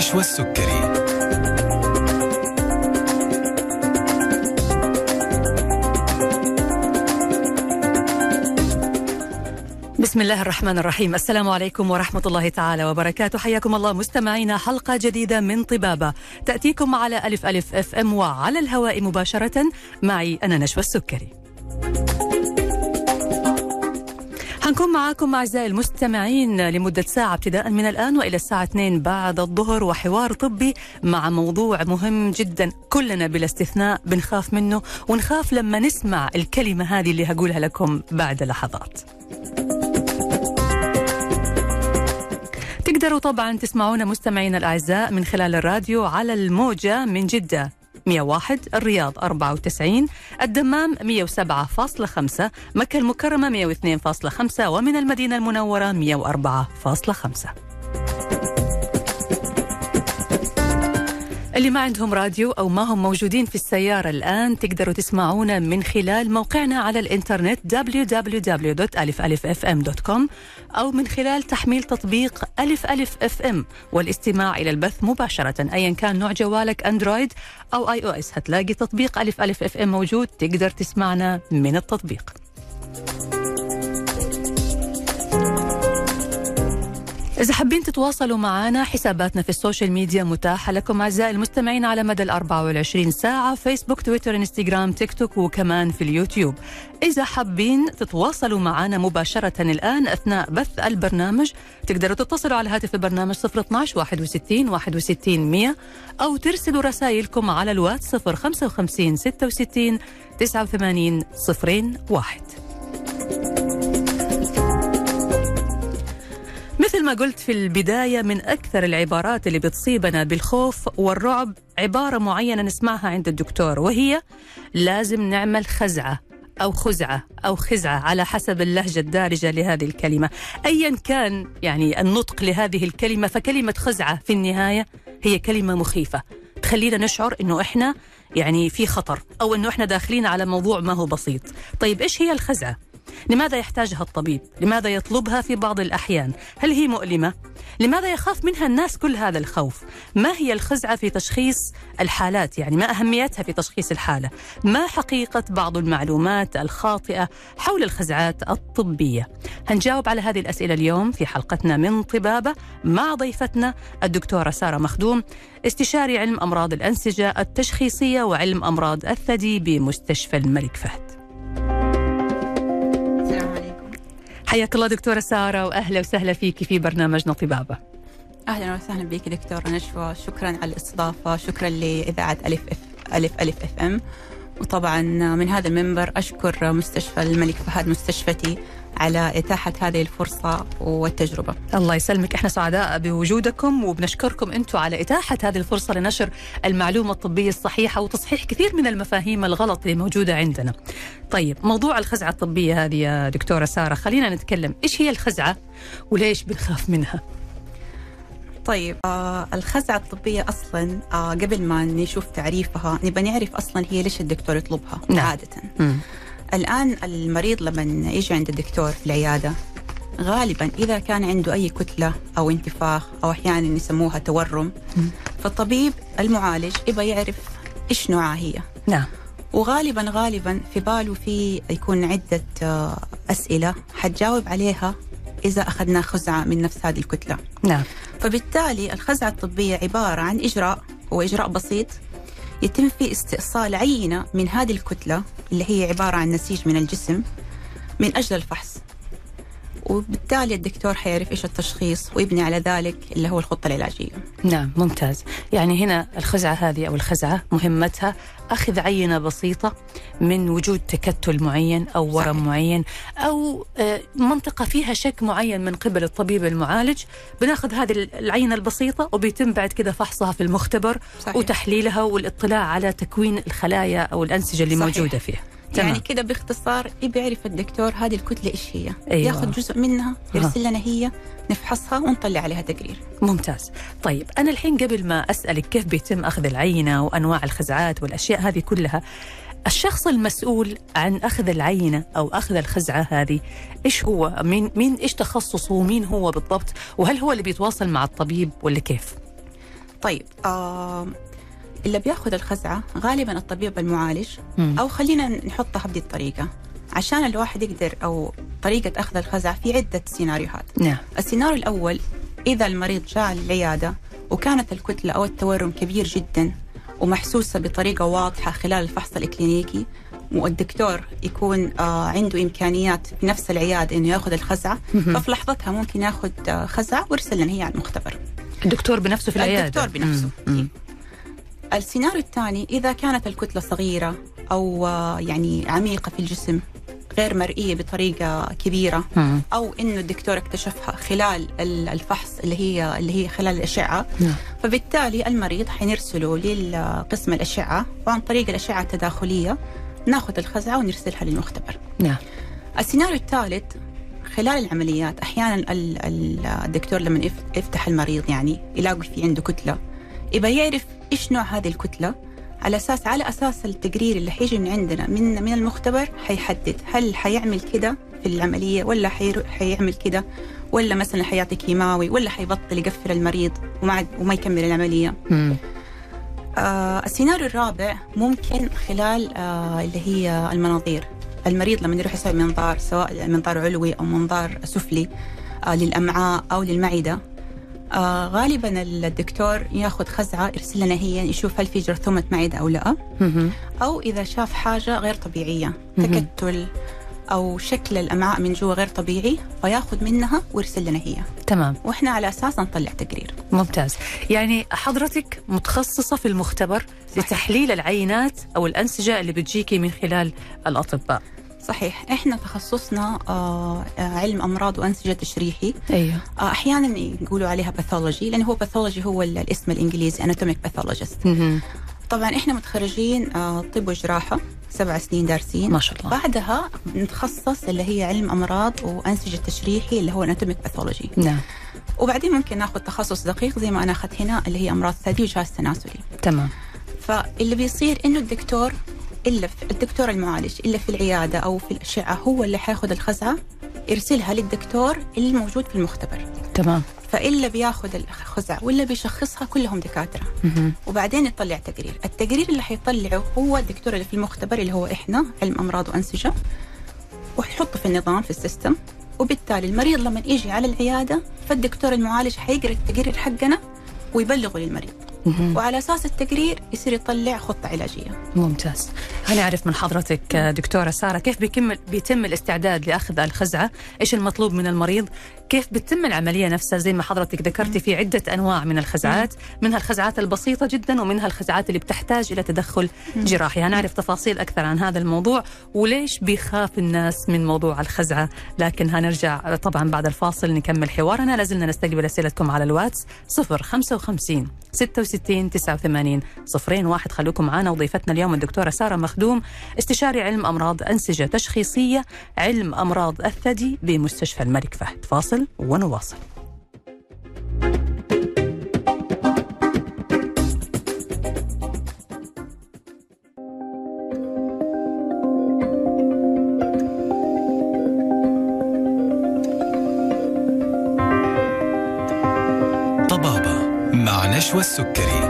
نشوى السكري بسم الله الرحمن الرحيم. السلام عليكم ورحمة الله تعالى وبركاته. حياكم الله مستمعينا حلقة جديدة من طبابة. تأتيكم على ألف ألف FM وعلى الهواء مباشرة. معي أنا نشوى السكري. حنكون معاكم أعزائي المستمعين لمدة ساعة ابتداء من الآن وإلى الساعة 2 بعد الظهر وحوار طبي مع موضوع مهم جدا كلنا بلا استثناء بنخاف منه ونخاف لما نسمع الكلمة هذه اللي هقولها لكم بعد لحظات. تقدروا طبعا تسمعونا مستمعينا الأعزاء من خلال الراديو على الموجة من جدة. 101 الرياض 94 الدمام 107.5 مكة المكرمة 102.5 ومن المدينة المنورة 104.5 اللي ما عندهم راديو أو ما هم موجودين في السيارة الآن تقدروا تسمعونا من خلال موقعنا على الإنترنت www.alifalifm.com أو من خلال تحميل تطبيق ألف ألف FM والاستماع إلى البث مباشرة. أيا كان نوع جوالك Android أو iOS هتلاقي تطبيق ألف ألف FM موجود. تقدر تسمعنا من التطبيق. إذا حابين تتواصلوا معنا حساباتنا في ال social media متاحة لكم أعزائي المستمعين على مدى ال 24 ساعة Facebook Twitter Instagram TikTok وكمان في اليوتيوب. إذا حابين تتواصلوا معنا مباشرة الآن أثناء بث البرنامج تقدروا تتصلوا على هاتف البرنامج 012 61 61 100 أو ترسلوا رسائلكم على الواتس 055 66 89 01 مثل ما قلت في البداية من أكثر العبارات اللي بتصيبنا بالخوف والرعب عبارة معينة نسمعها عند الدكتور وهي لازم نعمل خزعة أو خزعة أو خزعة على حسب اللهجة الدارجة لهذه الكلمة. أيا كان يعني النطق لهذه الكلمة فكلمة خزعة في النهاية هي كلمة مخيفة. تخلينا نشعر أنه إحنا يعني في خطر أو أنه إحنا داخلين على موضوع ما هو بسيط. طيب إيش هي الخزعة؟ لماذا يحتاجها الطبيب؟ لماذا يطلبها في بعض الأحيان؟ هل هي مؤلمة؟ لماذا يخاف منها الناس كل هذا الخوف؟ ما هي الخزعة في تشخيص الحالات؟ يعني ما أهميتها في تشخيص الحالة؟ ما حقيقة بعض المعلومات الخاطئة حول الخزعات الطبية؟ هنجاوب على هذه الأسئلة اليوم في حلقتنا من طبابة مع ضيفتنا الدكتورة سارة مخدوم استشاري علم أمراض الأنسجة التشخيصية وعلم أمراض الثدي بمستشفى الملك فهد حياك الله دكتورة سارة وأهلا وسهلا فيك في برنامجنا طبابة أهلا وسهلا بك دكتورة نشوى شكرا على الاستضافة شكرا لإذاعة ألف اف ألف ألف إف إم. وطبعا من هذا المنبر أشكر مستشفى الملك فهد مستشفتي على إتاحة هذه الفرصة والتجربة. الله يسلمك إحنا سعداء بوجودكم وبنشكركم أنتم على إتاحة هذه الفرصة لنشر المعلومة الطبية الصحيحة وتصحيح كثير من المفاهيم الغلط اللي موجودة عندنا. طيب موضوع الخزعة الطبية هذه يا دكتورة سارة خلينا نتكلم إيش هي الخزعة وليش بنخاف منها؟ طيب آه الخزعة الطبية أصلا آه قبل ما نشوف تعريفها نبى نعرف أصلا هي ليش الدكتور يطلبها نعم. عادة مم. الآن المريض لما يجي عند الدكتور في العيادة غالبا إذا كان عنده أي كتلة أو انتفاخ أو أحيانا يسموها تورم فالطبيب المعالج يبغى يعرف إيش نوعها هي. نعم. وغالبا غالبا في باله في يكون عدة آه، أسئلة حتجاوب عليها إذا أخذنا خزعة من نفس هذه الكتلة. نعم. فبالتالي الخزعة الطبية عبارة عن إجراء هو إجراء بسيط يتم فيه استئصال عينة من هذه الكتلة اللي هي عبارة عن نسيج من الجسم من أجل الفحص. وبالتالي الدكتور حيعرف إيش التشخيص ويبني على ذلك اللي هو الخطة العلاجية نعم ممتاز يعني هنا الخزعة هذه أو الخزعة مهمتها أخذ عينة بسيطة من وجود تكتل معين أو ورم صحيح. معين أو آه، منطقة فيها شك معين من قبل الطبيب المعالج بناخذ هذه العينة البسيطة وبيتم بعد كده فحصها في المختبر صحيح. وتحليلها والاطلاع على تكوين الخلايا أو الأنسجة اللي صحيح. موجودة فيها يعني كده باختصار يبي يعرف الدكتور هذه الكتلة إيش هي؟ أيوة. ياخذ جزء منها يرسل لنا هي نفحصها ونطلع عليها تقرير. ممتاز. طيب أنا الحين قبل ما أسألك كيف بيتم أخذ العينة وأنواع الخزعات والأشياء هذه كلها الشخص المسؤول عن أخذ العينة أو أخذ الخزعة هذه إيش هو؟ مين, مين إيش تخصصه؟ ومين هو بالضبط؟ وهل هو اللي بيتواصل مع الطبيب ولا كيف؟ طيب آه اللي بياخذ الخزعة غالبا الطبيب المعالج. أو خلينا نحطها بهذه الطريقة عشان الواحد يقدر أو طريقة أخذ الخزعة في عدة سيناريوهات نعم السيناريو الأول إذا المريض جاء للعيادة وكانت الكتلة أو التورم كبير جدا ومحسوسة بطريقة واضحة خلال الفحص الإكلينيكي والدكتور يكون آه عنده إمكانيات في نفس العيادة إنه يأخذ الخزعة مهم. ففي لحظتها ممكن يأخذ آه خزعة ويرسل لنا هي على المختبر الدكتور بنفسه في العيادة الدكتور بنفسه مم. مم. السيناريو الثاني إذا كانت الكتلة صغيرة أو آه يعني عميقة في الجسم غير مرئية بطريقة كبيرة مم. أو إنه الدكتور اكتشفها خلال ال- الفحص اللي هي اللي هي خلال الأشعة نعم. فبالتالي المريض حنرسله لقسم الأشعة وعن طريق الأشعة التداخلية ناخذ الخزعة ونرسلها للمختبر. نعم السيناريو الثالث خلال العمليات أحيانا ال- ال- الدكتور لما يف- يفتح المريض يعني يلاقي في عنده كتلة يبغى يعرف إيش نوع هذه الكتلة؟ على أساس على أساس التقرير اللي حيجي من عندنا من من المختبر حيحدد هل حيعمل كده في العملية ولا حيعمل كده ولا مثلا حيعطي كيماوي ولا حيبطل يقفل المريض وما وما يكمل العملية. مم. آه السيناريو الرابع ممكن خلال آه اللي هي المناظير. المريض لما يروح يسوي منظار سواء منظار علوي أو منظار سفلي آه للأمعاء أو للمعدة آه غالبا الدكتور ياخذ خزعة يرسل لنا هي يشوف هل في جرثومة معدة أو لا. أو إذا شاف حاجة غير طبيعية. تكتل أو شكل الأمعاء من جوا غير طبيعي فياخذ منها ويرسل لنا هي. تمام. وإحنا على أساس نطلع تقرير. ممتاز. يعني حضرتك متخصصة في المختبر لتحليل العينات أو الأنسجة اللي بتجيكي من خلال الأطباء. صحيح. إحنا تخصصنا آه علم أمراض وأنسجة تشريحي. أيوه. آه أحيانا يقولوا عليها pathology لأن هو pathology هو ال- الاسم الإنجليزي anatomic pathologist. طبعا إحنا متخرجين آه طب وجراحة سبع سنين دارسين. ما شاء الله. بعدها نتخصص اللي هي علم أمراض وأنسجة تشريحي اللي هو anatomic pathology نعم. وبعدين ممكن ناخذ تخصص دقيق زي ما أنا أخذت هنا اللي هي أمراض ثدي وجهاز تناسلي. تمام. فاللي بيصير إنه الدكتور إلا في الدكتور المعالج إلا في العيادة أو في الأشعة هو اللي حياخذ الخزعة يرسلها للدكتور اللي موجود في المختبر. تمام. فإلا بياخذ الخزعة ولا بيشخصها كلهم دكاترة. مهم. وبعدين يطلع تقرير. التقرير اللي حيطلعه هو الدكتور اللي في المختبر اللي هو إحنا علم أمراض وأنسجة وحيحطه في النظام في السيستم. وبالتالي المريض لما يجي على العيادة فالدكتور المعالج حيقرأ التقرير حقنا ويبلغه للمريض. وعلى أساس التقرير يصير يطلع خطة علاجية. ممتاز. هنعرف من حضرتك دكتورة سارة كيف بيكمل بيتم الاستعداد لأخذ الخزعة؟ إيش المطلوب من المريض؟ كيف بتتم العملية نفسها؟ زي ما حضرتك ذكرتي في عدة أنواع من الخزعات منها الخزعات البسيطة جدا ومنها الخزعات اللي بتحتاج إلى تدخل جراحي. هنعرف تفاصيل أكثر عن هذا الموضوع وليش بيخاف الناس من موضوع الخزعة؟ لكن هنرجع طبعا بعد الفاصل نكمل حوارنا. لازلنا نستقبل أسئلتكم على الواتس 055 66 89 صفرين واحد. خلوكم معنا وضيفتنا اليوم الدكتورة سارة مخدوم استشاري علم أمراض أنسجة تشخيصية علم أمراض الثدي بمستشفى الملك فهد. فاصل ونواصل. نشوى السكري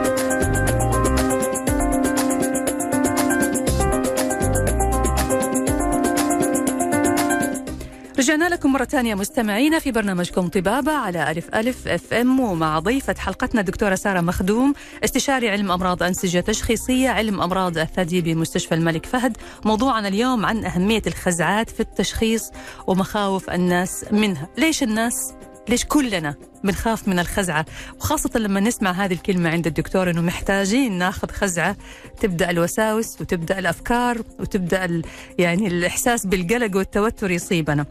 رجعنا لكم مرة ثانية مستمعينا في برنامجكم طبابة على ألف ألف إف إم ومع ضيفة حلقتنا الدكتورة سارة مخدوم استشاري علم أمراض أنسجة تشخيصية علم أمراض الثدي بمستشفى الملك فهد. موضوعنا اليوم عن أهمية الخزعات في التشخيص ومخاوف الناس منها. ليش الناس ليش كلنا بنخاف من الخزعة؟ وخاصة لما نسمع هذه الكلمة عند الدكتور أنه محتاجين ناخذ خزعة. تبدأ الوساوس وتبدأ الأفكار وتبدأ ال يعني الإحساس بالقلق والتوتر يصيبنا.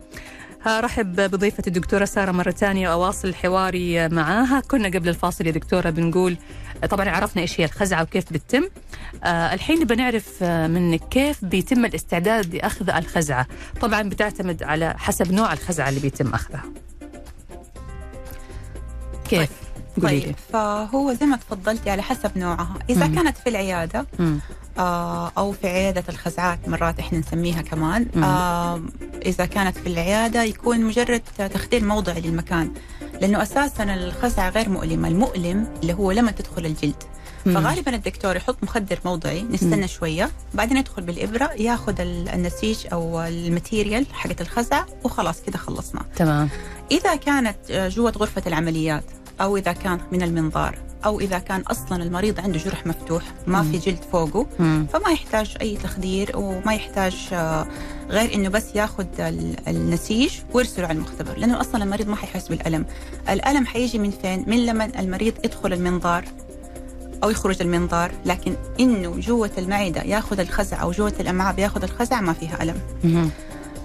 هرحب بضيفة الدكتورة سارة مرة ثانية وأواصل حواري معاها. كنا قبل الفاصل يا دكتورة بنقول طبعا عرفنا إيش هي الخزعة وكيف بتتم. آه الحين نبى نعرف آه، منك كيف بيتم الاستعداد لأخذ الخزعة. طبعا بتعتمد على حسب نوع الخزعة اللي بيتم أخذها. كيف؟ قولي طيب لي فهو زي ما تفضلتي على حسب نوعها إذا مم. كانت في العيادة مم. آه، أو في عيادة الخزعات مرات إحنا نسميها كمان مم. آه، إذا كانت في العيادة يكون مجرد تخدير موضعي للمكان لأنه أساسا الخزعة غير مؤلمة المؤلم اللي هو لما تدخل الجلد مم. فغالبا الدكتور يحط مخدر موضعي نستنى مم. شوية بعدين يدخل بالإبرة ياخذ ال- النسيج أو الماتيريال حقت الخزعة وخلاص كده خلصنا تمام إذا كانت جوة غرفة العمليات أو إذا كان من المنظار أو إذا كان أصلا المريض عنده جرح مفتوح ما مم. في جلد فوقه مم. فما يحتاج أي تخدير وما يحتاج آه، غير إنه بس ياخذ ال- النسيج ويرسله على المختبر لأنه أصلا المريض ما حيحس بالألم الألم حيجي من فين؟ من لما المريض يدخل المنظار أو يخرج المنظار لكن إنه جوة المعدة ياخذ الخزع أو جوة الأمعاء بياخذ الخزع ما فيها ألم مم.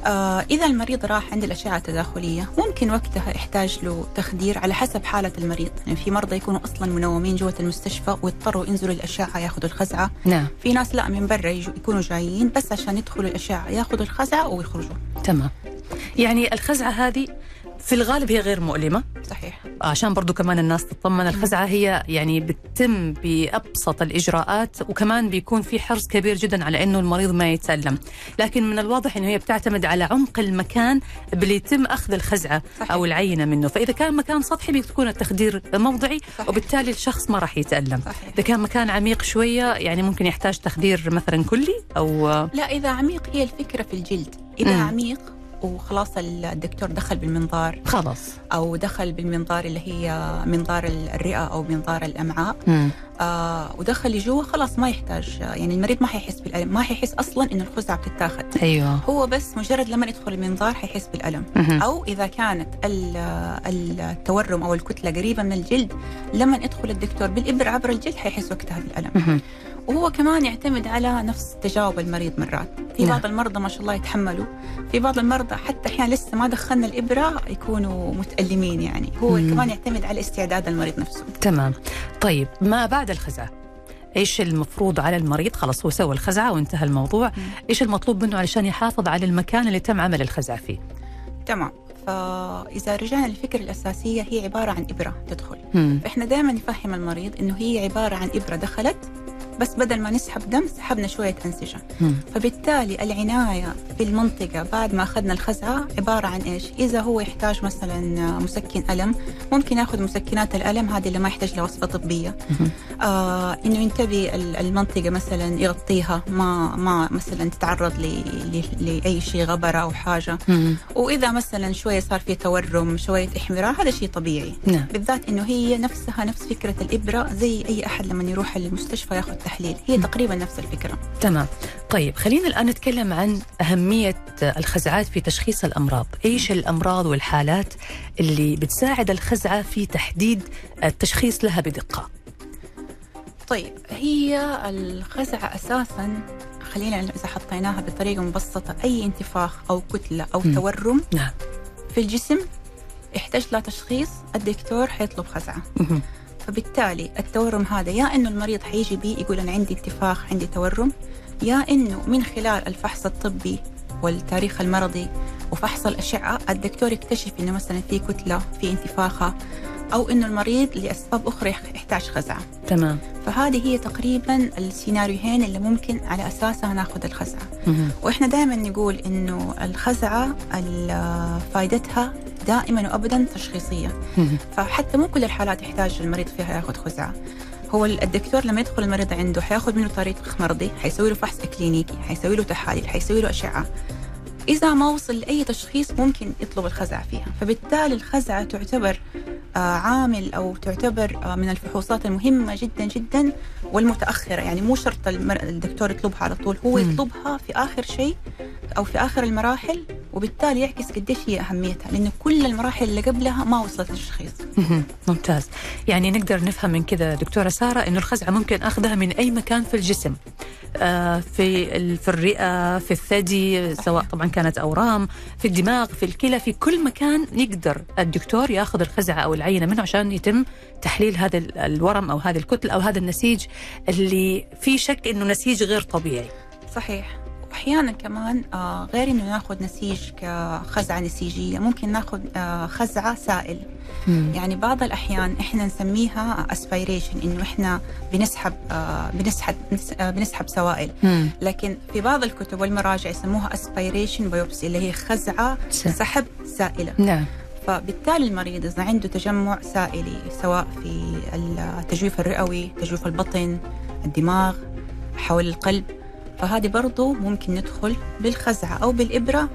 آه إذا المريض راح عند الأشعة التداخلية ممكن وقتها يحتاج له تخدير على حسب حالة المريض. يعني في مرضى يكونوا أصلا منومين جوة المستشفى ويضطروا ينزلوا الأشعة ياخذوا الخزعة. نعم. في ناس لا من برا يكونوا جايين بس عشان يدخلوا الأشعة ياخذوا الخزعة ويخرجوا. تمام. يعني الخزعة هذه في الغالب هي غير مؤلمة. صحيح. عشان برضو كمان الناس تطمن الخزعة هي يعني بتتم بأبسط الإجراءات وكمان بيكون في حرص كبير جدا على أنه المريض ما يتألم. لكن من الواضح أنه هي بتعتمد على عمق المكان اللي يتم أخذ الخزعة صحيح. أو العينة منه. فإذا كان مكان سطحي بيكون التخدير موضعي صحيح. وبالتالي الشخص ما راح يتألم. صحيح. إذا كان مكان عميق شوية يعني ممكن يحتاج تخدير مثلا كلي أو لا إذا عميق هي الفكرة في الجلد. إذا مم. عميق وخلاص الدكتور دخل بالمنظار. خلاص. أو دخل بالمنظار اللي هي منظار الرئة أو منظار الأمعاء. مم. آه ودخل لجوا خلاص ما يحتاج يعني المريض ما حيحس بالألم ما حيحس أصلا إنه الخزعة بتتاخد أيوه. هو بس مجرد لما يدخل المنظار حيحس بالألم. مهم. أو إذا كانت ال- ال- التورم أو الكتلة قريبة من الجلد لما يدخل الدكتور بالإبرة عبر الجلد حيحس وقتها بالألم. مهم. وهو كمان يعتمد على نفس تجاوب المريض مرات. في نعم. بعض المرضى ما شاء الله يتحملوا. في بعض المرضى حتى أحيانا لسه ما دخلنا الإبرة يكونوا متألمين يعني. هو مم. كمان يعتمد على استعداد المريض نفسه. تمام. طيب ما بعد الخزعة إيش المفروض على المريض؟ خلاص هو سوى الخزعة وانتهى الموضوع. إيش المطلوب منه علشان يحافظ على المكان اللي تم عمل الخزعة فيه؟ تمام. فإذا رجعنا للفكرة الأساسية هي عبارة عن إبرة تدخل. مم. فإحنا دائما نفهم المريض إنه هي عبارة عن إبرة دخلت بس بدل ما نسحب دم سحبنا شوية أنسجة مم. فبالتالي العناية في المنطقة بعد ما أخذنا الخزعة عبارة عن إيش إذا هو يحتاج مثلا مسكن ألم ممكن يأخذ مسكنات الألم هذه اللي ما يحتاج لها وصفة طبية مهم. آه إنه ينتبه ال- المنطقة مثلا يغطيها ما ما مثلا تتعرض ل- ل- لأي شيء غبرة أو حاجة مم. وإذا مثلا شوية صار في تورم شوية إحمرار هذا شيء طبيعي نعم بالذات إنه هي نفسها نفس فكرة الإبرة زي أي أحد لما يروح المستشفى ياخذ تحليل. هي تقريبا نفس الفكرة. تمام. طيب خلينا الآن نتكلم عن أهمية الخزعات في تشخيص الأمراض. إيش الأمراض والحالات اللي بتساعد الخزعة في تحديد التشخيص لها بدقة؟ طيب هي الخزعة أساسا خلينا إذا حطيناها بطريقة مبسطة أي انتفاخ أو كتلة أو مم. تورم نعم. في الجسم يحتاج له تشخيص الدكتور حيطلب خزعة. مهم. فبالتالي التورم هذا يا إنه المريض حيجي بيه يقول أنا عندي انتفاخ عندي تورم يا إنه من خلال الفحص الطبي والتاريخ المرضي وفحص الأشعة الدكتور يكتشف إنه مثلا في كتلة في انتفاخة أو إنه المريض لأسباب أخرى يح- يحتاج خزعه تمام. فهذه هي تقريبا السيناريوهين اللي ممكن على أساسها ناخذ الخزعه. وإحنا دائما نقول إنه الخزعه ال- فائدتها دائما وابدا تشخيصية. فحتى مو كل الحالات يحتاج المريض فيها ياخذ خزعة. هو الدكتور لما يدخل المريض عنده حياخذ منه تاريخ مرضي حيسوي له فحص اكلينيكي حيسوي له تحاليل حيسوي له أشعة. إذا ما وصل لأي تشخيص ممكن يطلب الخزعة فيها. فبالتالي الخزعة تعتبر آه، عامل أو تعتبر آه، من الفحوصات المهمة جدا جدا والمتأخرة. يعني مو شرط الدكتور يطلبها على طول هو. يطلبها في آخر شيء أو في آخر المراحل وبالتالي يعكس قديش هي أهميتها لأنه كل المراحل اللي قبلها ما وصلت للتشخيص. ممتاز. يعني نقدر نفهم من كذا دكتورة سارة أنه الخزعة ممكن أخذها من أي مكان في الجسم. آه، في في الرئة في الثدي سواء طبعا كانت أورام في الدماغ في الكلى في كل مكان يقدر الدكتور ياخذ الخزعة أو العينة منه عشان يتم تحليل هذا ال- الورم أو هذه الكتلة أو هذا النسيج اللي في شك أنه نسيج غير طبيعي. صحيح. واحيانا كمان آه غير إنه ناخذ نسيج كخزعة نسيجية ممكن ناخذ آه خزعة سائل. مم. يعني بعض الأحيان إحنا نسميها aspiration إنه إحنا بنسحب آه بنسحب بنس- بنسحب سوائل. مم. لكن في بعض الكتب والمراجع يسموها aspiration biopsy اللي هي خزعة سحب سائلة. نعم. فبالتالي المريض إذا عنده تجمع سائلي سواء في التجويف الرئوي تجويف البطن الدماغ حول القلب فهذه برضو ممكن ندخل بالخزعة أو بالإبرة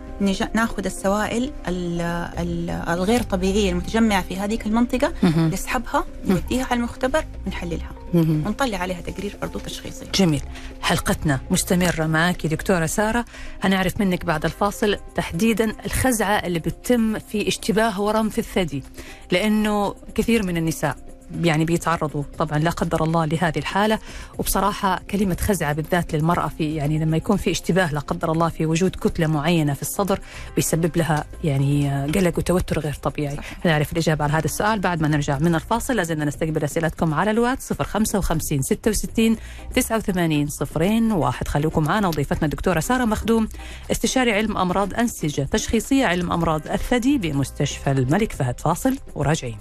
ناخذ السوائل ال- ال- الغير طبيعية المتجمعة في هذه المنطقة. نسحبها نوديها على المختبر ونحللها. ونطلع عليها تقرير برضو تشخيصي جميل حلقتنا مستمرة معك دكتورة سارة هنعرف منك بعد الفاصل تحديدا الخزعة اللي بتتم في اشتباه ورم في الثدي لأنه كثير من النساء يعني بيتعرضوا طبعا لا قدر الله لهذه الحالة. وبصراحة كلمة خزعة بالذات للمرأة في يعني لما يكون في اشتباه لا قدر الله في وجود كتلة معينة في الصدر بيسبب لها يعني قلق وتوتر غير طبيعي. صحيح. نعرف الإجابة على هذا السؤال بعد ما نرجع من الفاصل. لازلنا نستقبل أسئلتكم على الواتس 055 66 89 صفرين واحد. خليكم معنا. وضيفتنا الدكتورة سارة مخدوم استشاري علم أمراض أنسجة تشخيصية علم أمراض الثدي بمستشفى الملك فهد. فاصل وراجعين.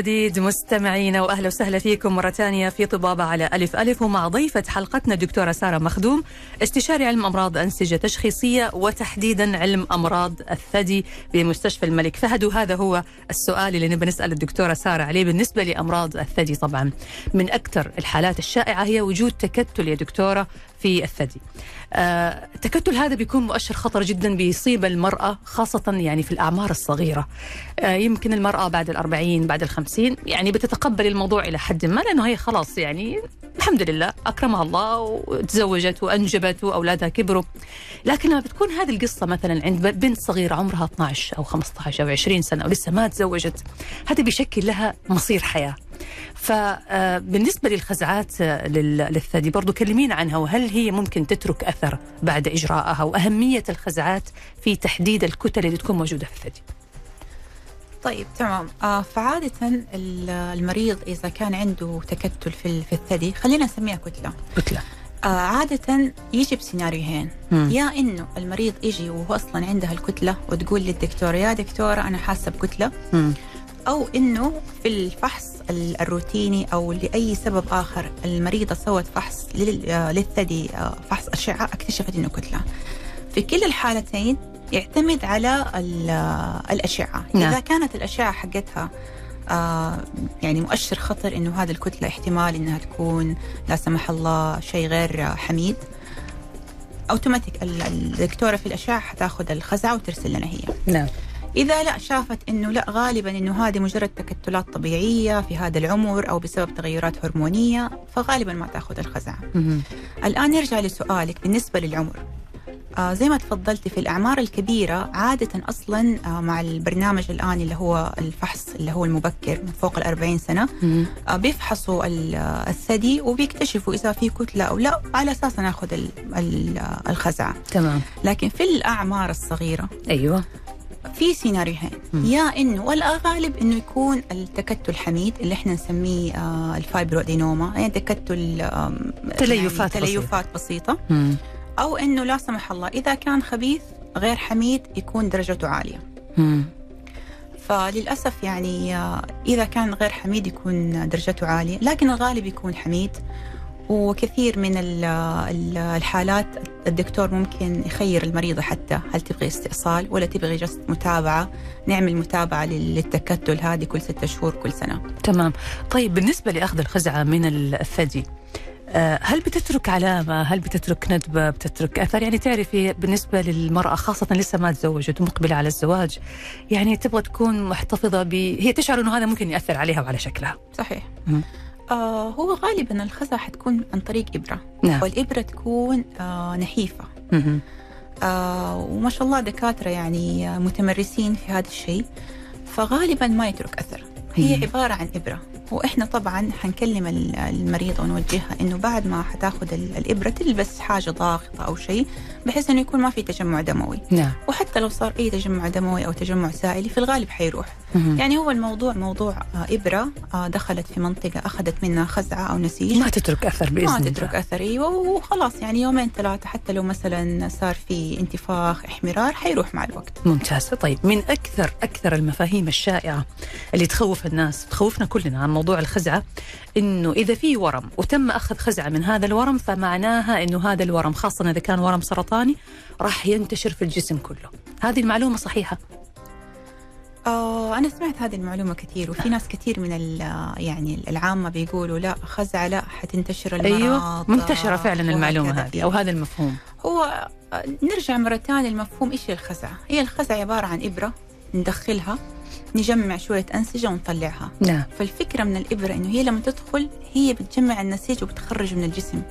جديد مستمعينا وأهلا وسهلا فيكم مرة ثانية في طبابة على ألف ألف. ومع ضيفة حلقتنا الدكتورة سارة مخدوم استشاري علم أمراض أنسجة تشخيصية وتحديدا علم أمراض الثدي بمستشفى الملك فهد. وهذا هو السؤال اللي نبي نسأل الدكتورة سارة عليه بالنسبة لأمراض الثدي طبعا. من أكثر الحالات الشائعة هي وجود تكتل يا دكتورة في الثدي. آه، التكتل هذا بيكون مؤشر خطر جدا بيصيب المرأة خاصة يعني في الأعمار الصغيرة. آه، يمكن المرأة بعد الأربعين بعد الخمسين يعني بتتقبل الموضوع إلى حد ما لأنه هي خلاص يعني الحمد لله أكرمها الله وتزوجت وأنجبت وأولادها كبروا. لكن لما بتكون هذه القصة مثلا عند بنت صغيرة عمرها 12 أو 15 أو 20 سنة ولسه ما تزوجت هذا بيشكل لها مصير حياة. فبالنسبة للخزعات آه، لل- للثدي برضو كلمينا عنها وهل هي ممكن تترك أثر بعد إجراءها وأهمية الخزعات في تحديد الكتل اللي تكون موجودة في الثدي؟ طيب تمام. آه فعادة ال- المريض إذا كان عنده تكتل في في الثدي خلينا نسميها كتلة. كتلة. آه عادة يجي بسيناريوهين. مم. يا إنه المريض يجي وهو أصلا عندها الكتلة وتقول للدكتوره يا دكتورة أنا حاسة بكتلة. مم. أو إنه في الفحص ال- الروتيني أو لأي سبب آخر المريضة سوت فحص آه، للثدي آه، فحص أشعة اكتشفت إنه كتلة. في كلا الحالتين يعتمد على آه، الأشعة. نعم. إذا كانت الأشعة حقتها آه يعني مؤشر خطر إنه هذه الكتلة احتمال إنها تكون لا سمح الله شيء غير حميد أوتوماتيك ال- الدكتورة في الأشعة حتاخذ الخزعة وترسل لنا هي. نعم. إذا لا شافت إنه لا غالبا إنه هذه مجرد تكتلات طبيعية في هذا العمر أو بسبب تغيرات هرمونية فغالبا ما تأخذ الخزعه مم. الآن نرجع لسؤالك بالنسبة للعمر. آه زي ما تفضلتي في الأعمار الكبيرة عادة أصلا آه مع البرنامج الآن اللي هو الفحص اللي هو المبكر من فوق ال 40 سنة مم. آه بيفحصوا آه، الثدي وبيكتشفوا إذا في كتلة أو لا على أساس ناخذ آه، الخزعه تمام. لكن في الأعمار الصغيرة أيوة. في سيناريوهين. يا إنه والغالب إنه يكون التكتل حميد اللي إحنا نسميه آه الفايبرودينوما يعني تكتل تليفات يعني تليفات بسيطة مم. أو إنه لا سمح الله إذا كان خبيث غير حميد يكون درجته عالية مم. فللأسف يعني آه، إذا كان غير حميد يكون درجته عالية لكن الغالب يكون حميد وكثير من ال- ال- الحالات الدكتور ممكن يخير المريضة حتى هل تبغي استئصال ولا تبغي جست متابعة نعمل متابعة لل- للتكتل هذه كل ستة شهور كل سنة. تمام. طيب بالنسبة لأخذ الخزعة من الثدي آه، هل بتترك علامة؟ هل بتترك ندبة؟ بتترك أثر؟ يعني تعرفي بالنسبة للمرأة خاصة لسه ما تزوجت ومقبلة على الزواج يعني تبغى تكون محتفظة ب هي تشعر أنه هذا ممكن يأثر عليها وعلى شكلها. صحيح. مم. آه هو غالبا الخزعة حتكون عن طريق إبرة. نعم. والإبرة تكون آه نحيفة. آه وما شاء الله دكاترة يعني متمرسين في هذا الشيء فغالبا ما يترك أثر. هي مم. عبارة عن إبرة. وإحنا طبعا حنكلم ال- المريض ونوجهها إنه بعد ما حتاخذ ال- الإبرة تلبس حاجة ضاغطة أو شيء بحيث إنه يكون ما في تجمع دموي. نعم. وحتى لو صار أي تجمع دموي أو تجمع سائلي في الغالب حيروح. مهم. يعني هو الموضوع موضوع آه، إبرة آه، دخلت في منطقة أخذت منها خزعة أو نسيج. ما تترك أثر بإذن ما الله. تترك أثر أيوه وخلاص يعني يومين ثلاثة حتى لو مثلا صار في انتفاخ احمرار حيروح مع الوقت. ممتاز. طيب من أكثر أكثر المفاهيم الشائعة اللي تخوف الناس تخوفنا كلنا عن موضوع الخزعة إنه إذا في ورم وتم أخذ خزعة من هذا الورم فمعناها إنه هذا الورم خاصة إذا كان ورم سرطاني راح ينتشر في الجسم كله. هذه المعلومة صحيحة؟ آه أنا سمعت هذه المعلومة كثير وفي ناس كثير من ال- يعني العامة بيقولوا لا خزعة لا حتنتشر المرض. أيوة منتشرة فعلا. المعلومة هذه أو هذا المفهوم. هو آه، نرجع مرة ثانية لمفهوم إيش هي الخزعة؟ هي الخزعة عبارة عن إبرة ندخلها نجمع شوية أنسجة ونطلعها. نعم. فالفكرة من الإبرة إنه هي لما تدخل هي بتجمع النسيج وبتخرج من الجسم.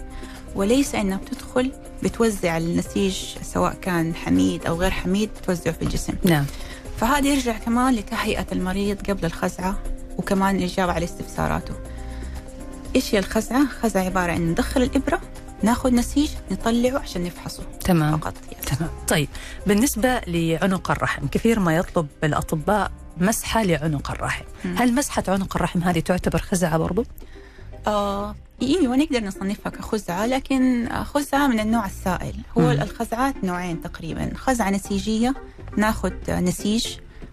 وليس إنها بتدخل بتوزع النسيج سواء كان حميد أو غير حميد بتوزعه في الجسم. نعم. فهذا يرجع كمان لتهيئة المريض قبل الخزعة وكمان الإجابة على استفساراته. إيش هي الخزعة؟ الخزعة عبارة عن ندخل الإبرة ناخذ نسيج نطلعه عشان نفحصه. تمام. فقط. تمام. طيب بالنسبة لعنق الرحم كثير ما يطلب الأطباء مسحة لعنق الرحم مم. هل مسحة عنق الرحم هذه تعتبر خزعة برضو؟ آه أيوه نقدر نصنفها كخزعة لكن خزعة من النوع السائل هو مم. الخزعات نوعين تقريبا خزعة نسيجية ناخذ نسيج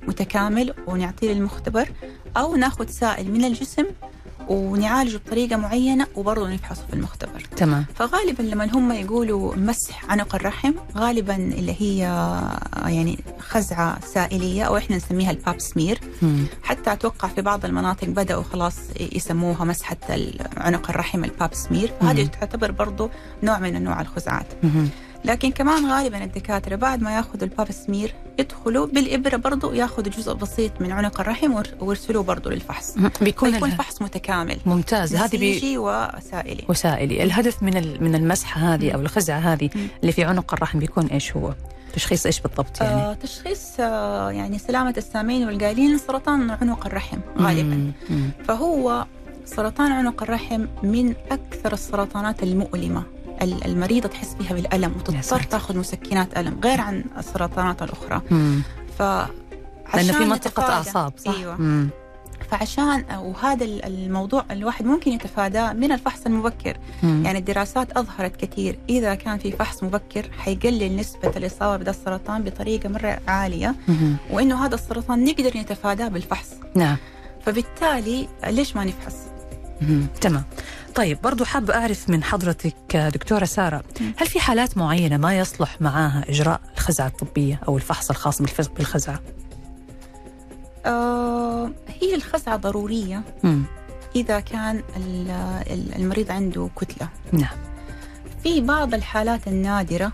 متكامل ونعطيه للمختبر أو ناخذ سائل من الجسم ونعالجه بطريقة معينة وبرضه نفحصه في المختبر تمام فغالبا لما هم يقولوا مسح عنق الرحم غالبا اللي هي يعني خزعة سائلية أو إحنا نسميها الباب سمير مم. حتى أتوقع في بعض المناطق بدأوا خلاص يسموها مسحة عنق الرحم الباب سمير فهذه مم. تعتبر برضو نوع من أنواع الخزعات مم. لكن كمان غالبا الدكاترة بعد ما ياخذوا الباب سمير يدخلوا بالإبرة برضو ياخذوا جزء بسيط من عنق الرحم وير- ويرسلوه برضو للفحص بيكون الها- فحص متكامل ممتاز هذه بي... وسائلي وسائلي الهدف من من المسحة هذه أو الخزعة هذه. اللي في عنق الرحم بيكون إيش هو؟ تشخيص إيش بالضبط يعني؟ آه تشخيص آه يعني سلامة السامعين والقايلين سرطان عنق الرحم غالبا مم. مم. فهو سرطان عنق الرحم من أكثر السرطانات المؤلمة ال- المريضة تحس فيها بالألم يا وتضطر. تاخذ مسكنات ألم غير عن السرطانات الأخرى مم. ف لأنه في نتفادى- أعصاب صح؟ أيوة مم. فعشان وهذا ال- الموضوع الواحد ممكن يتفاداه من الفحص المبكر مم. يعني الدراسات أظهرت كثير إذا كان في فحص مبكر حيقلل نسبة الإصابة بهذا السرطان بطريقة مرة عالية مم. وإنه هذا السرطان نقدر نتفاداه بالفحص نعم فبالتالي ليش ما نفحص؟ مم. تمام طيب برضو حابة أعرف من حضرتك دكتورة سارة. هل في حالات معينة ما يصلح معاها إجراء الخزعة الطبية أو الفحص الخاص بالخزعة؟ آه هي الخزعة ضرورية مم. إذا كان ال- ال- المريض عنده كتلة نعم في بعض الحالات النادرة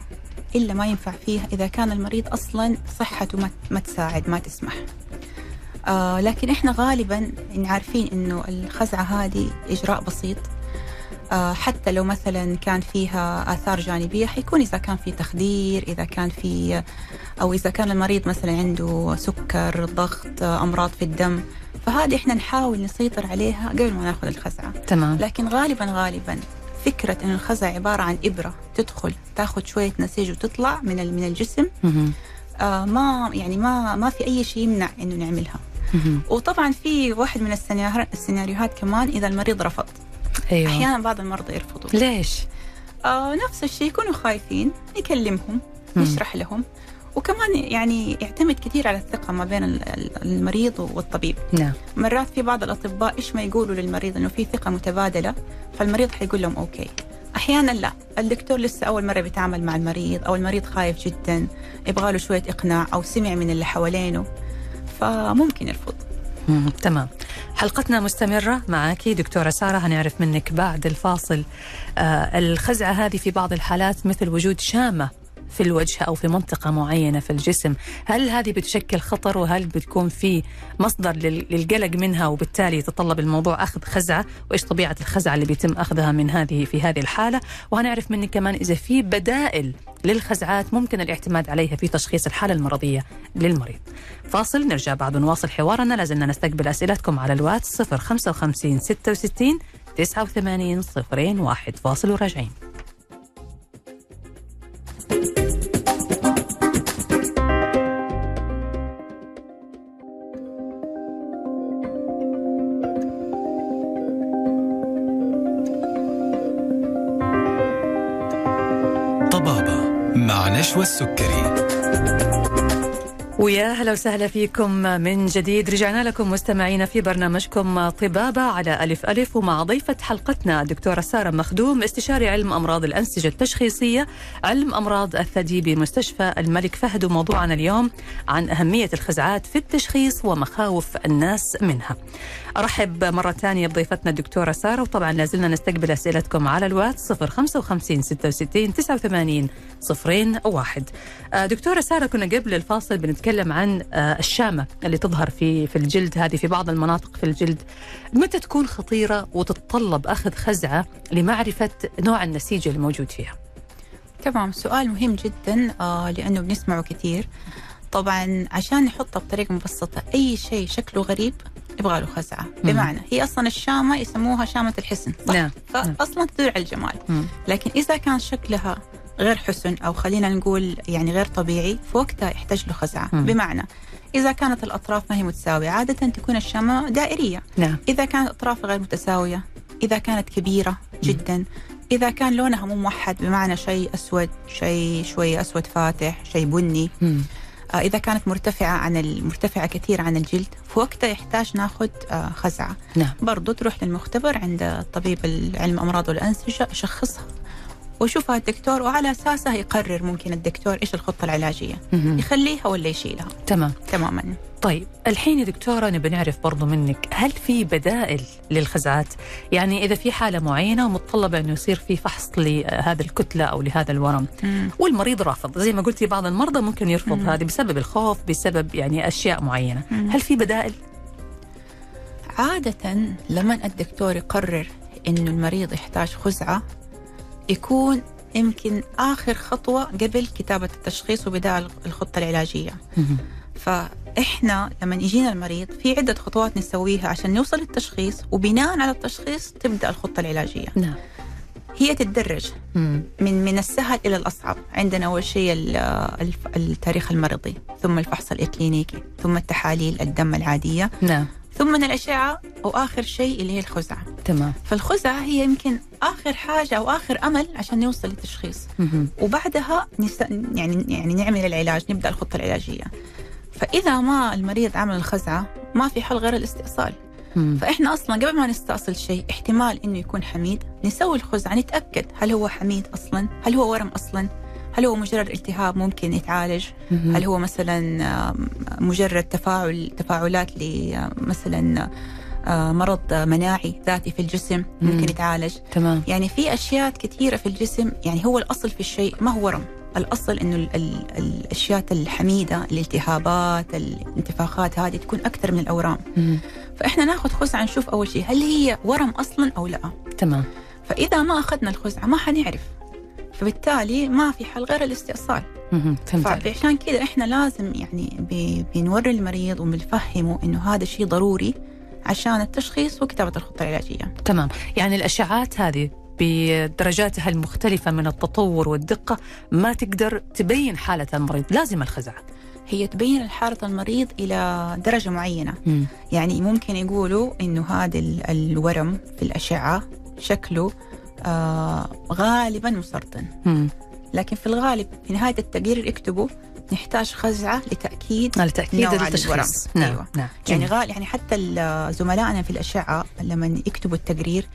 إلا ما ينفع فيها إذا كان المريض أصلا صحته ما, ما تساعد ما تسمح آه لكن إحنا غالبا عارفين إنه الخزعة هذه إجراء بسيط حتى لو مثلا كان فيها آثار جانبية حيكون إذا كان في تخدير إذا كان في أو إذا كان المريض مثلا عنده سكر ضغط آه، أمراض في الدم فهذه إحنا نحاول نسيطر عليها قبل ما نأخذ الخزعة تمام لكن غالبا غالبا فكرة أن الخزع عبارة عن إبرة تدخل تاخذ شوية نسيج وتطلع من من الجسم. آه ما يعني ما ما في أي شيء يمنع إنه نعملها. وطبعا في واحد من السيناريو- السيناريوهات كمان إذا المريض رفض أيوة. أحيانا بعض المرضى يرفضوا. ليش؟ آه نفس الشيء يكونوا خايفين نكلمهم. نشرح لهم. وكمان يعني يعتمد كثير على الثقة ما بين ال- ال- المريض والطبيب. نعم. مرات في بعض الأطباء إيش ما يقولوا للمريض إنه في ثقة متبادلة فالمريض حيقول لهم أوكي. أحيانا لا. الدكتور لسه أول مرة بيتعامل مع المريض أو المريض خايف جدا يبغى له شوية إقناع أو سمع من اللي حوالينه فممكن يرفض. تمام. حلقتنا مستمرة معك دكتورة سارة هنعرف منك بعد الفاصل. آه الخزعة هذه في بعض الحالات مثل وجود شامة في الوجه أو في منطقة معينة في الجسم. هل هذه بتشكل خطر وهل بتكون في مصدر لل- للقلق منها وبالتالي يتطلب الموضوع أخذ خزعة؟ وإيش طبيعة الخزعة اللي بيتم أخذها من هذه في هذه الحالة؟ وهنعرف منك كمان إذا في بدائل للخزعات ممكن الاعتماد عليها في تشخيص الحالة المرضية للمريض. فاصل نرجع بعد نواصل حوارنا. لازلنا نستقبل أسئلتكم على الواتس 055 66 89 صفرين واحد. فاصل وراجعين. مع نشوى السكري ويا هلا وسهلا فيكم من جديد. رجعنا لكم مستمعينا في برنامجكم طبابة على ألف ألف ومع ضيفة حلقتنا الدكتورة سارة مخدوم استشاري علم أمراض الأنسجة التشخيصية علم أمراض الثدي بمستشفى الملك فهد. وموضوعنا اليوم عن أهمية الخزعات في التشخيص ومخاوف الناس منها. أرحب مرة ثانية بضيفتنا الدكتورة سارة وطبعا لازلنا نستقبل أسئلتكم على الواتس 055 66 89 صفرين واحد. آه، دكتورة سارة كنا قبل الفاصل بنتكلم عن آه، الشامة اللي تظهر في في الجلد هذه في بعض المناطق في الجلد متى تكون خطيرة وتتطلب أخذ خزعة لمعرفة نوع النسيج الموجود فيها تمام سؤال مهم جدا آه لأنه بنسمعه كثير طبعا عشان نحطها بطريقة مبسطة أي شيء شكله غريب يبغى له خزعة بمعنى هي أصلا الشامة يسموها شامة الحسن صح؟ نعم. فأصلا تدل على الجمال مم. لكن إذا كان شكلها غير حسن أو خلينا نقول يعني غير طبيعي فوقتها يحتاج له خزعة. مم. بمعنى إذا كانت الأطراف ما هي متساوية عادة تكون الشامة دائرية. نعم. إذا كانت أطرافها غير متساوية إذا كانت كبيرة جدا. إذا كان لونها مو موحد بمعنى شيء أسود شيء شوي أسود فاتح شيء بني. آه، إذا كانت مرتفعة عن المرتفعة كثير عن الجلد فوقتها يحتاج ناخذ آه، خزعة. نعم. برضو تروح للمختبر عند طبيب العلم أمراض والأنسجة يشخصها. ويشوفها الدكتور وعلى أساسها يقرر ممكن الدكتور إيش الخطة العلاجية مهم. يخليها ولا يشيلها تمام تماما طيب الحين يا دكتورة نبي نعرف برضو منك هل في بدائل للخزعات يعني إذا في حالة معينة ومتطلبة أنه يصير في فحص لهذا الكتلة أو لهذا الورم مم. والمريض رافض زي ما قلتي بعض المرضى ممكن يرفض مم. هذه بسبب الخوف بسبب يعني أشياء معينة مم. هل في بدائل؟ عادة لما الدكتور يقرر إنه المريض يحتاج خزعة يكون يمكن آخر خطوة قبل كتابة التشخيص وبداية الخطة العلاجية. فإحنا لما يجينا المريض في عدة خطوات نسويها عشان نوصل للتشخيص وبناء على التشخيص تبدأ الخطة العلاجية. نعم. هي تتدرج. من من السهل إلى الأصعب. عندنا أول شيء التاريخ المرضي ثم الفحص الإكلينيكي ثم التحاليل الدم العادية. نعم. ثم من الأشعة وآخر شيء اللي هي الخزعة. تمام. فالخزعة هي يمكن آخر حاجة أو آخر أمل عشان نوصل للتشخيص. وبعدها نس... يعني يعني نعمل العلاج نبدأ الخطة العلاجية. فإذا ما المريض عمل الخزعة ما في حل غير الاستئصال. فإحنا أصلا قبل ما نستأصل شيء احتمال إنه يكون حميد نسوي الخزعة نتأكد هل هو حميد أصلا هل هو ورم أصلا. هل هو مجرد التهاب ممكن يتعالج. هل هو مثلا مجرد تفاعل تفاعلات لمثلا مرض مناعي ذاتي في الجسم ممكن مم. يتعالج؟ تمام. يعني في أشياء كثيرة في الجسم يعني هو الأصل في الشيء ما هو ورم الأصل إنه ال- ال- الأشياء الحميدة الالتهابات الانتفاخات هذه تكون أكثر من الأورام. مم. فإحنا ناخذ خزعه نشوف أول شيء هل هي ورم أصلا أو لا. تمام. فإذا ما أخذنا الخزعه ما حنعرف. فبالتالي ما في حل غير الاستئصال. فعشان كذا إحنا لازم يعني بنوري المريض وبنفهمه إنه هذا شيء ضروري عشان التشخيص وكتابة الخطة العلاجية. تمام يعني الأشعات هذه بدرجاتها المختلفة من التطور والدقة ما تقدر تبين حالة المريض لازم الخزعة هي تبين حالة المريض إلى درجة معينة، مم. يعني ممكن يقولوا إنه هذا ال- الورم في الأشعة شكله آه غالبا مسرطن، مم. لكن في الغالب في نهاية التقرير يكتبوا نحتاج خزعة لتأكيد لتأكيد نوع التشخيص. نعم أيوة. نعم يعني جميل. غال يعني حتى زملائنا في الأشعة لما يكتبوا التقرير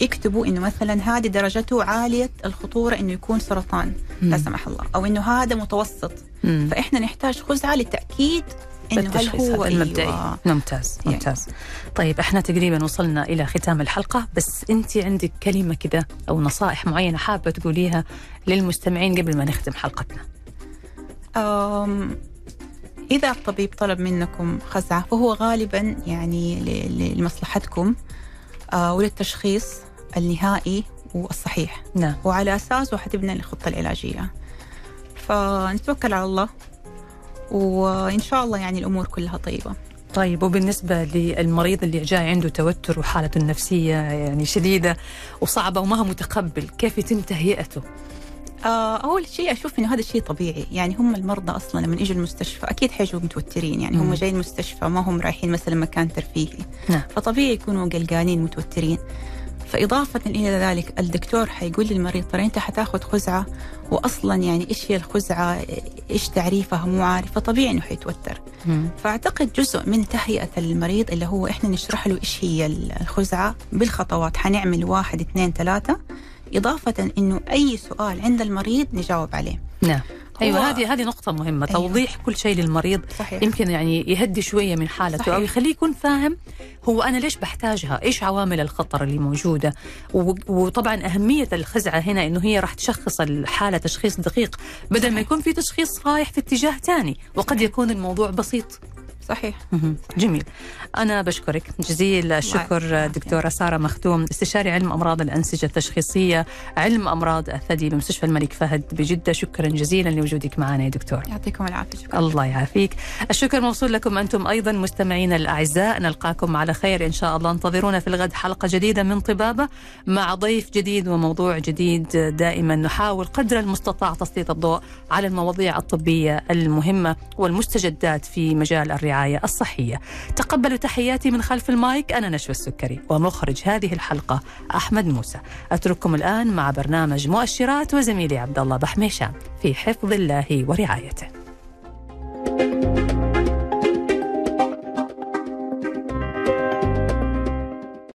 يكتبوا إنه مثلا هذه درجته عالية الخطورة إنه يكون سرطان لا مم. سمح الله أو إنه هذا متوسط مم. فإحنا نحتاج خزعة لتأكيد إنه هل التشخيص هو المبدئي أيوة. ممتاز يعني. ممتاز طيب إحنا تقريبا وصلنا إلى ختام الحلقة بس أنت عندك كلمة كده أو نصائح معينة حابة تقوليها للمستمعين قبل ما نختم حلقتنا؟ أم، إذا الطبيب طلب منكم خزعة فهو غالبا يعني لمصلحتكم وللتشخيص النهائي والصحيح. نعم. وعلى أساسه حتبنى الخطة العلاجية. فنتوكل على الله وإن شاء الله يعني الأمور كلها طيبة. طيب وبالنسبة للمريض اللي جاي عنده توتر وحالته النفسية يعني شديدة وصعبة وما هو متقبل كيف يتم تهيئته؟ آه، أول شيء أشوف إنه هذا الشيء طبيعي. يعني هم المرضى أصلا لما يجوا المستشفى أكيد حيجوا متوترين. يعني هم. جايين المستشفى ما هم رايحين مثلا مكان ترفيهي. نعم. فطبيعي يكونوا قلقانين متوترين. فإضافة إلى ذلك الدكتور حيقول للمريض ترى أنت حتاخذ خزعة؟ وأصلا يعني إيش هي الخزعة؟ إيش تعريفها؟ مو عارف فطبيعي إنه حيتوتر. فأعتقد جزء من تهيئة المريض اللي هو إحنا نشرح له إيش هي الخزعة بالخطوات. حنعمل واحد اثنين ثلاثة. إضافة إنه أي سؤال عند المريض نجاوب عليه. نعم. أيوه هذه هذه نقطة مهمة. أيوة. توضيح كل شيء للمريض صحيح. يمكن يعني يهدي شوية من حالته صحيح. أو يخليه يكون فاهم هو أنا ليش بحتاجها؟ إيش عوامل الخطر اللي موجودة؟ وطبعا أهمية الخزعة هنا إنه هي راح تشخص الحالة تشخيص دقيق بدل ما يكون في تشخيص رايح في اتجاه ثاني وقد يكون الموضوع بسيط. صحيح. جميل. أنا بشكرك. جزيل الشكر دكتورة سارة مختوم استشاري علم أمراض الأنسجة التشخيصية علم أمراض الثدي بمستشفى الملك فهد بجدة. شكرا جزيلا لوجودك معنا يا دكتور. يعطيكم العافية. شكرا. الله يعافيك. الشكر موصول لكم أنتم أيضا مستمعينا الأعزاء. نلقاكم على خير إن شاء الله. انتظرونا في الغد حلقة جديدة من طبابة مع ضيف جديد وموضوع جديد دائما. نحاول قدر المستطاع تسليط الضوء على المواضيع الطبية المهمة والمستجدات في مجال الرعاية الصحية. تقبلوا تحياتي من خلف المايك أنا نشوى السكري ومخرج هذه الحلقة أحمد موسى. أترككم الآن مع برنامج مؤشرات وزميلي عبد الله بحميشان في حفظ الله ورعايته. thank you